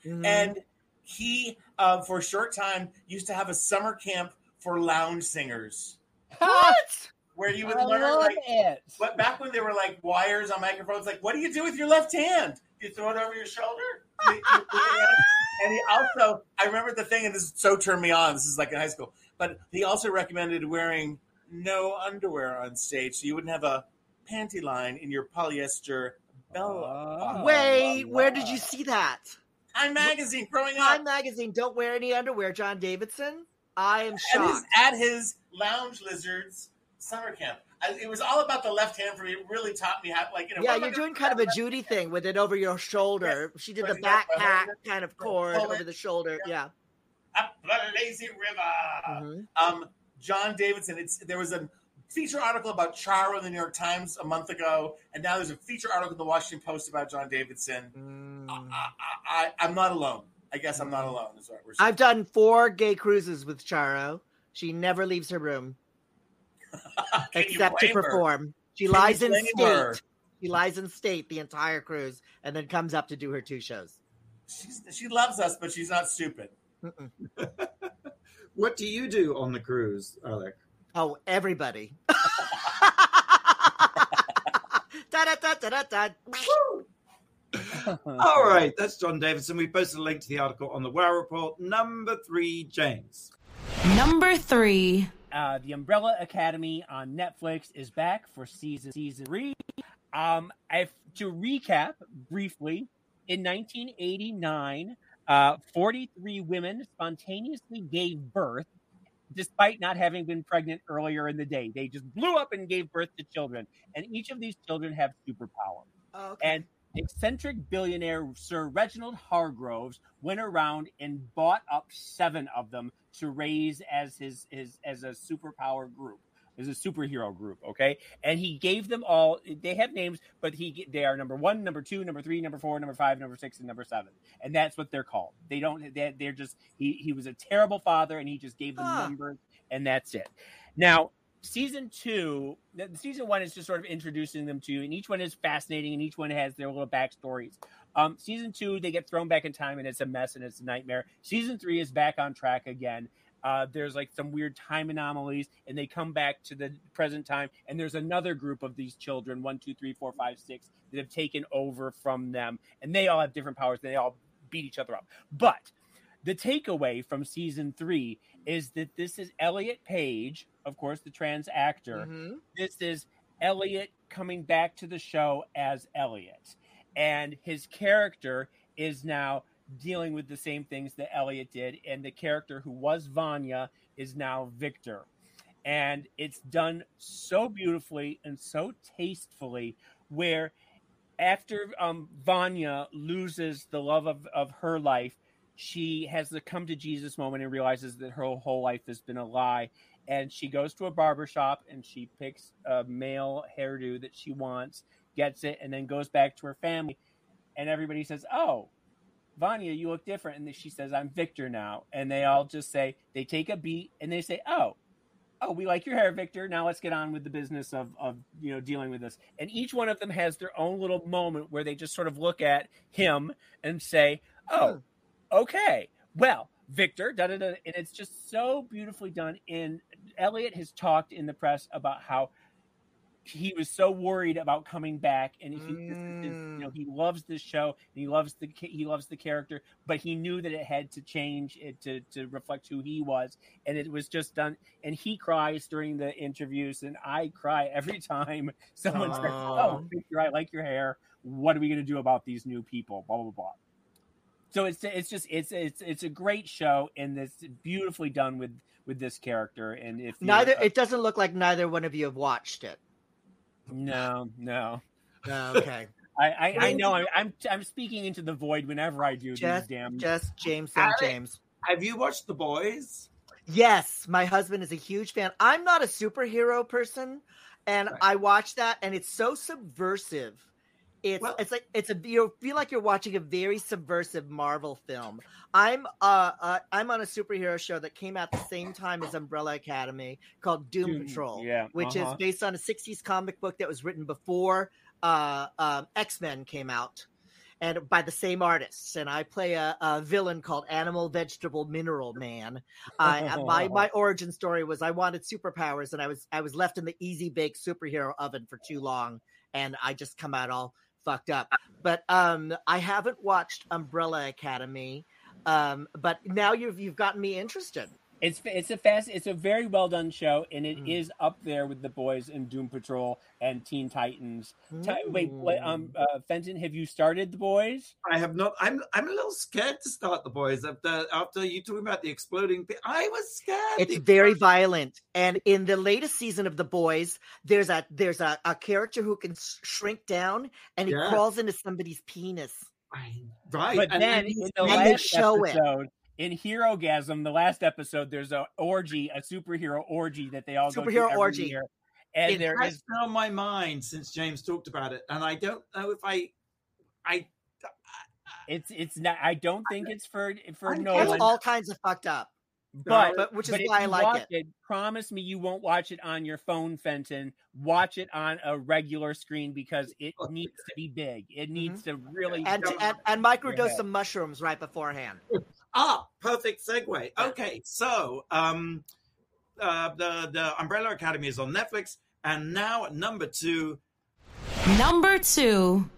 Mhm. And he, uh, for a short time, used to have a summer camp for lounge singers what? Where you would I learn love like it. But back when there were like wires on microphones, like what do you do with your left hand? You throw it over your shoulder? You- you- you- and he also, I remember the thing, and this so turned me on. This is like in high school, but he also recommended wearing no underwear on stage, so you wouldn't have a panty line in your polyester belt. Oh, Wait, la, where did you see that? Time magazine growing up. Time magazine, don't wear any underwear, John Davidson. I am at his, shocked. at his lounge lizards summer camp. I, it was all about the left hand for me. It really taught me how, like, you know, Yeah, what am I you're doing do kind of a Judy thing with it over your shoulder. She did the Right, yeah, right, backpack kind of cord over the shoulder. Yeah. up the lazy river. Mhm. Um, John Davidson. It's there was a feature article about Charo in the New York Times a month ago, and now there's a feature article in the Washington Post about John Davidson. Mm. I, I, I, am not alone. I guess I'm not alone. Is what we're saying. I've done four gay cruises with Charo. She never leaves her room except to blame her? perform. She Can lies in state. her? She lies in state the entire cruise and then comes up to do her two shows. She's, she loves us, but she's not stupid. What do you do on the cruise, Alec? Oh, everybody. da, da, da. All right, that's John Davidson. We posted a link to the article on the Wow Report. Number three, James. Number three. Uh, the Umbrella Academy on Netflix is back for season season three. Um, to recap briefly. In 1989, uh, 43 women spontaneously gave birth, despite not having been pregnant earlier in the day. They just blew up and gave birth to children, and each of these children have superpower. Okay. And eccentric billionaire Sir Reginald Hargreeves went around and bought up seven of them to raise as his his as a superpower group, as a superhero group. Okay, and he gave them all. They have names, but he they are number one, number two, number three, number four, number five, number six, and number seven, and that's what they're called. They don't. They, they're just he he was a terrible father, and he just gave them Ah. numbers, and that's it. Now season two, season one is just sort of introducing them to you, and each one is fascinating, and each one has their little backstories. Um, season two, they get thrown back in time, and it's a mess and it's a nightmare. Season three is back on track again. Uh, there's like some weird time anomalies, and they come back to the present time, and there's another group of these children one, two, three, four, five, six that have taken over from them, and they all have different powers. And They all beat each other up, but the takeaway from season three is that this is Elliot Page, of course, the trans actor. Mhm. This is Elliot coming back to the show as Elliot. And his character is now dealing with the same things that Elliot did. And the character who was Vanya is now Victor. And it's done so beautifully and so tastefully where after um, Vanya loses the love of, of her life, she has the come to Jesus moment and realizes that her whole life has been a lie. And she goes to a barber shop and she picks a male hairdo that she wants, gets it, and then goes back to her family. And everybody says, Oh, Vanya, you look different. And she says, I'm Victor now. And they all just say, they take a beat and they say, Oh, oh, we like your hair, Victor. Now let's get on with the business of, of you know dealing with this. And each one of them has their own little moment where they just sort of look at him and say, "Oh, okay, well, Victor." Da da da. And it's just so beautifully done. And Elliot has talked in the press about how he was so worried about coming back and he, this is you know he loves this show and he loves the he loves the character but he knew that it had to change it to to reflect who he was and it was just done and he cries during the interviews and i cry every time someone says oh Victor, i like your hair what are we going to do about these new people blah blah blah so it's it's just it's it's it's a great show and it's beautifully done with with this character and if you're- Neither uh it doesn't look like neither one of you have watched it. no no Oh, okay. I, I, I know I'm, I'm I'm speaking into the void whenever I do Just- these damn. Just James St. Alex. James. Have you watched The Boys? Yes, my husband is a huge fan. I'm not a superhero person, and Right. I watch that, and it's so subversive. It's Well- it's like it's a you feel like you're watching a very subversive Marvel film. I'm uh, uh I'm on a superhero show that came out the same time as Umbrella Academy called Doom, Doom, Patrol, yeah, which uh-huh. is based on a '60s comic book that was written before uh, um, X Men came out. And by the same artists, and I play a, a villain called Animal Vegetable Mineral Man, I my my origin story was I wanted superpowers and I was I was left in the easy bake superhero oven for too long and I just come out all fucked up. But um I haven't watched Umbrella Academy. Um but now you've you've gotten me interested. It's it's a fast it's a very well done show and it is Mm. up there with the boys and Doom Patrol and Teen Titans. Ti- wait, what, um, uh, Fenton, have you started the boys? I have not. I'm. I'm a little scared to start The Boys after after you talking about the exploding. I was scared. It's very violent, and in the latest season of The Boys, there's a there's a, a character who can s- shrink down, and he Yeah. crawls into somebody's penis. I- Right, But and- then and in the and they last show it. Episode, in Hero Gasm, the last episode, there's a orgy, a superhero orgy that they all go to Superhero every orgy. year. And it there has is been on my mind since James talked about it, and I don't know if I. I it's it's not I don't think it's for for I'm no It's all kinds of fucked up, But, but which is but why I like watch it. Promise me you won't watch it on your phone, Fenton. Watch it on a regular screen because it needs to be big. It needs to really. Mm-hmm. and Yeah. and, and microdose some mushrooms right beforehand. Ah, perfect segue. Okay, so um, uh, the the Umbrella Academy is on Netflix, and now at number two, Number two.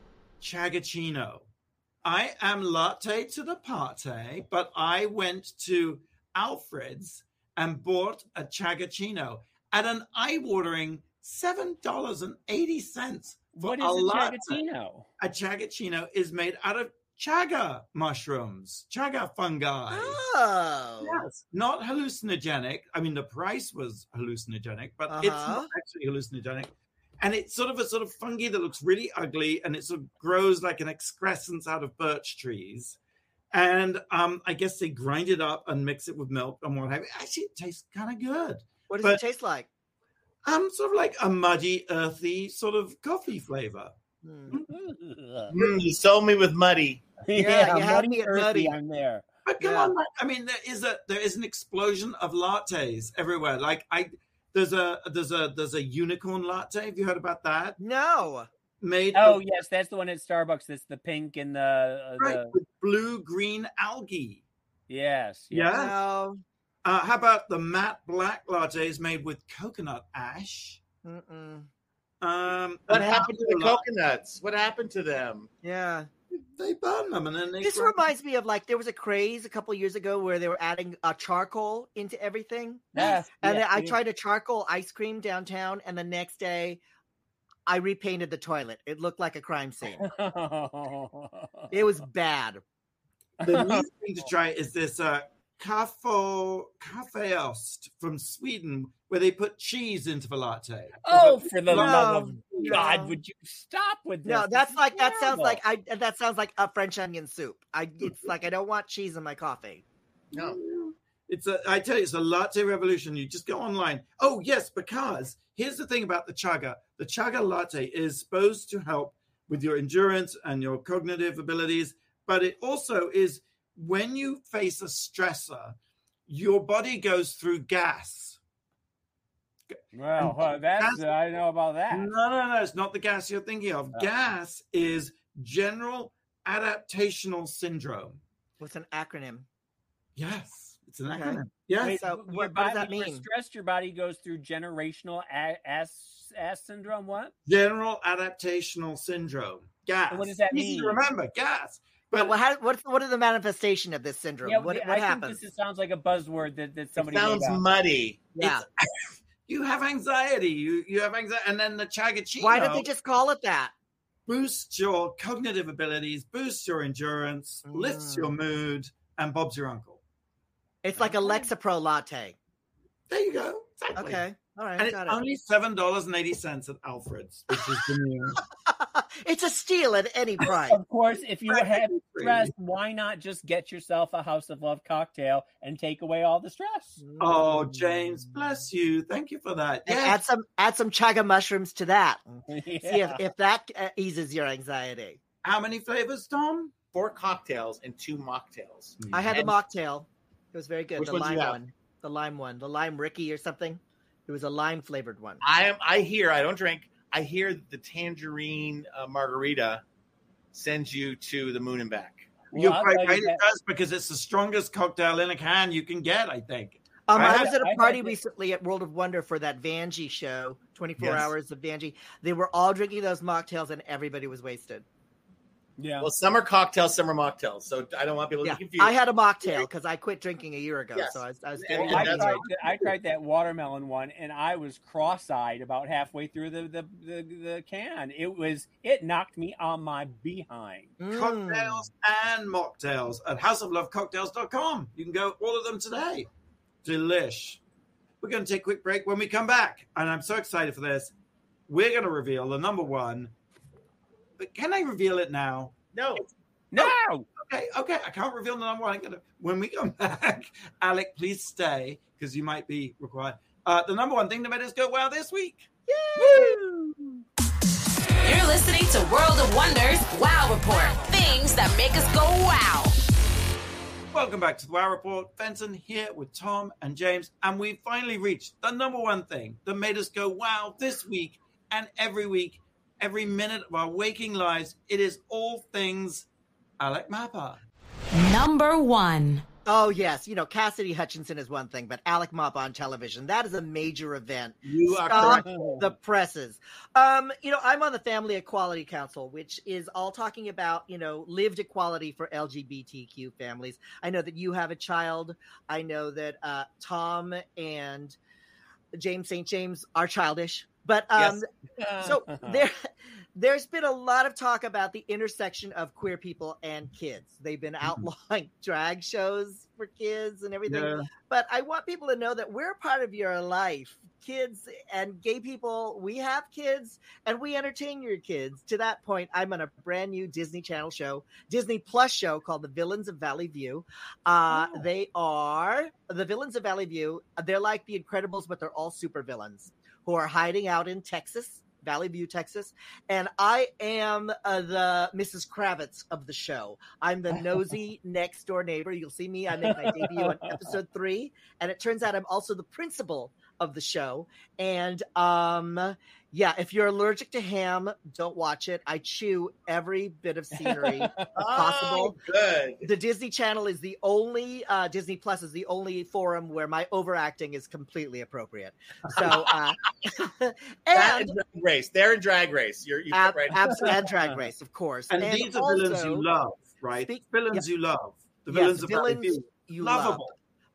Chagachino. I am latte to the party, but I went to Alfred's and bought a Chagachino at an eye-watering seven dollars and eighty cents what is a a latte. Chagatino? A Chagachino is made out of chaga mushrooms, chaga fungi. Oh, Yes, not hallucinogenic. I mean, the price was hallucinogenic, but it's Uh-huh. not actually hallucinogenic. And it's sort of a sort of fungi that looks really ugly, and it sort of grows like an excrescence out of birch trees. And um, I guess they grind it up and mix it with milk and what have you. Actually, it tastes kind of good. what does But- it taste like? Um, sort of like a muddy, earthy sort of coffee flavor. Hmm. Mm, you sold me with muddy. Yeah, you had me at muddy. I'm there. But come Yeah. on, man. I mean, there is a there is an explosion of lattes everywhere. Like I, there's a there's a there's a unicorn latte. Have you heard about that? No, Made Oh with, yes, that's the one at Starbucks. That's the pink and the, uh, right, the with blue green algae. yes, Yeah. yes. no. Uh, how about the matte black lattes made with coconut ash? Mm-mm. Um, What happened to the coconuts? What happened to them? Yeah. They burned them and then they. This grind- reminds me of like there was a craze a couple years ago where they were adding uh, charcoal into everything. Yes, And yes, then I yes. tried a charcoal ice cream downtown, and the next day, I repainted the toilet. It looked like a crime scene. It was bad. the new thing to try is this uh, Cafo Cafeost from Sweden, where they put cheese into the latte. oh, for the No. love of um, God, No. would you stop with this? No, that's is like that sounds like I that sounds like a French onion soup. I it's like I don't want cheese in my coffee. No. It's a, I tell you, it's a latte revolution. You just go online. Oh, yes, because here's the thing about the chaga the chaga latte is supposed to help with your endurance and your cognitive abilities, but it also is when you face a stressor, your body goes through gas. Well, uh, that's That's- I know about that. No, no, no, it's not the gas you're thinking of. Oh. Gas is general adaptational syndrome. What's an acronym? Yes, it's an Okay. acronym. Yes. Wait, So, your what- what does that when mean? Stressed, your body goes through generational a- ass ass syndrome. What? General adaptational syndrome. Gas. What does that Easy to mean? remember, gas. But But what how, what's what are the manifestation of this syndrome? Yeah, what I what think happens? this sounds like a buzzword that, that somebody it sounds made muddy. yeah. you have anxiety. You you have anxiety, and then the chagachino Why did they just call it that? boosts your cognitive abilities, boosts your endurance, lifts Mm. your mood, and Bob's your uncle. It's like a Lexapro latte. There you go. Exactly. Okay. All right. And it's it. only seven dollars and eighty cents at Alfred's, which is the new. it's a steal at any price. Of course, if you Right. have stress, why not just get yourself a House of Love cocktail and take away all the stress? Oh, Mm. James, bless you. Thank you for that. And Yeah. Add some add some chaga mushrooms to that. See if, if that uh, eases your anxiety. How many flavors, Tom? Four cocktails and two mocktails. I had the mocktail. It was very good. Which the ones you lime have? one. The lime one. The lime Ricky or something. It was a lime flavored one. I am. I hear. I don't drink. I hear that the tangerine uh, margarita sends you to the moon and back. Well, You're I'll quite right. It does because it's the strongest cocktail in a can you can get. I think. Um, I I, had- was at a party the- recently at World of Wonder for that Vanjie show, 24 Yes. hours of Vanjie. They were all drinking those mocktails and everybody was wasted. Yeah. Well, some are cocktails, some are mocktails. So I don't want people to Yeah, be confused. I had a mocktail because I quit drinking a year ago. Yes. So I was, I was And- getting Well, I tried, right. I tried that watermelon one, and I was cross-eyed about halfway through the, the, the, the can. It was it knocked me on my behind. Mm. Cocktails and mocktails at houseoflovecocktails.com. You can go all of them today. Delish. We're going to take a quick break. When we come back, and I'm so excited for this, we're going to reveal the number one. But can I reveal it now? no. No, Okay, okay. I can't reveal the number one. I'm gonna, when we come back, Alec, please stay because you might be required. Uh, the number one thing that made us go wow this week. You're listening to World of Wonders Wow Report. Things that make us go wow. Welcome back to the Wow Report. Fenton here with Tom and James, and we finally reached the number one thing that made us go wow this week and every week, every minute of our waking lives. It is all things Alec Mapa. Number one. Oh, yes. You know, Cassidy Hutchinson is one thing, but Alec Mapa on television, that is a major event. You are Stop correct. the presses. Um, you know, I'm on the Family Equality Council, which is all talking about, you know, lived equality for LGBTQ families. I know that you have a child. I know that uh, Tom and James St. James are childish. But um, so there there's been a lot of talk about the intersection of queer people and kids. They've been outlawing drag shows for kids and everything. Yeah. But I want people to know that we're a part of your life. Kids and gay people, we have kids and we entertain your kids. To that point, I'm on a brand new Disney Channel show, Disney Plus show called The Villains of Valley View. Uh, Oh. They are the villains of Valley View. They're like the Incredibles, but they're all super villains who are hiding out in Texas, Valley View, Texas. And I am uh, the Mrs. Kravitz of the show. I'm the nosy next door neighbor. You'll see me. I make my debut on episode three. And it turns out I'm also the principal of the show. And um, yeah, if you're allergic to ham, don't watch it. I chew every bit of scenery. possible. Oh, good. the Disney Channel is the only uh, Disney Plus is the only forum where my overacting is completely appropriate. So uh, That and and drag race. They're in drag race. You're you ab- right. abs- and Drag Race, of course. And, these are villains you love, right? speak- villains you love. The yes, villains of Valley villains View. you love.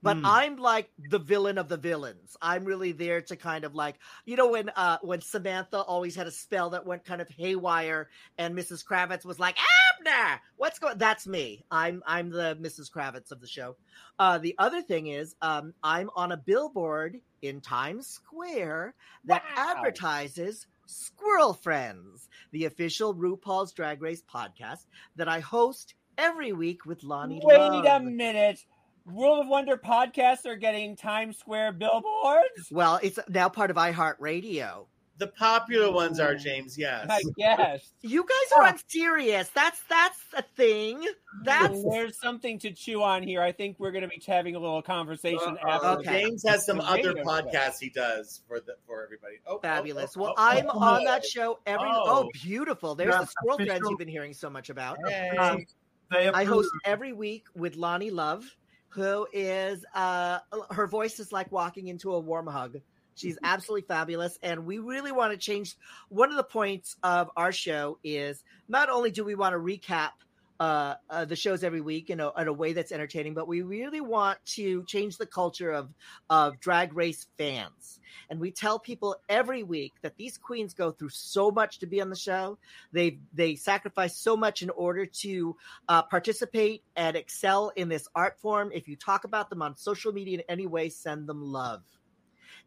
But Mm. I'm like the villain of the villains. I'm really there to kind of like you know when uh when Samantha always had a spell that went kind of haywire and Mrs. Kravitz was like Abner, what's going? That's me. I'm I'm the Mrs. Kravitz of the show. Uh, the other thing is um I'm on a billboard in Times Square that Wow. advertises Squirrel Friends, the official RuPaul's Drag Race podcast that I host every week with Loni Wait Love. a minute. World of Wonder podcasts are getting Times Square billboards? Well, it's now part of iHeartRadio. The popular ones are James. Yes. I guess. You guys are on Sirius. That's that's a thing. That's There's something to chew on here. I think we're going to be having a little conversation Uh, after. Okay. James has some The other radio podcasts he does for the for everybody. Oh, oh, fabulous. oh, Well, oh, I'm oh, on oh. that show every. Oh. Oh, beautiful. There's Yeah, the squirrel friends you've been hearing so much about. Hey. Um, I host every week with Loni Love, who is uh her voice is like walking into a warm hug. She's absolutely fabulous, and we really want to change. One of the points of our show is not only do we want to recap uh, uh, the shows every week in a, in a way that's entertaining, but we really want to change the culture of of drag race fans. And we tell people every week that these queens go through so much to be on the show. They they sacrifice so much in order to uh, participate and excel in this art form. If you talk about them on social media in any way, send them love.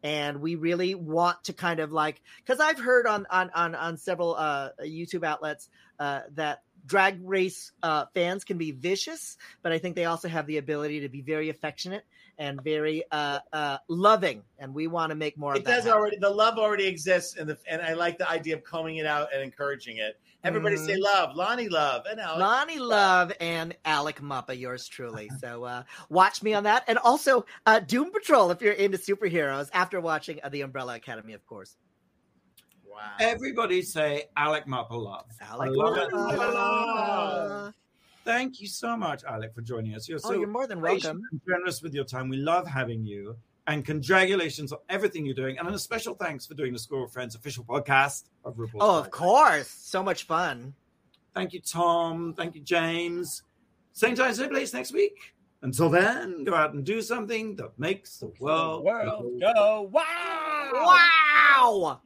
And we really want to kind of like because I've heard on on on on several uh, YouTube outlets uh, that drag race uh, fans can be vicious, but I think they also have the ability to be very affectionate and very uh, uh, loving. And we want to make more of It does happen. already. The love already exists, and the and I like the idea of combing it out and encouraging it. Everybody Mhm. say love, Loni love, and Alex. Loni Love and Alec Mapa, yours truly. So uh, watch me on that, and also uh, Doom Patrol if you're into superheroes. After watching uh, the Umbrella Academy, of course. Wow. Everybody say Alec Mapa love. Alec I love Thank you so much, Alec, for joining us. You're so Oh, you're more than welcome. and generous with your time. We love having you. And congratulations on everything you're doing. And a special thanks for doing the Squirrel Friends official podcast of RuPaul's. Oh, Drag of course. So much fun. Thank you, Tom. Thank you, James. Same time, same place next week. Until then, go out and do something that makes the world, World go wow! Wow.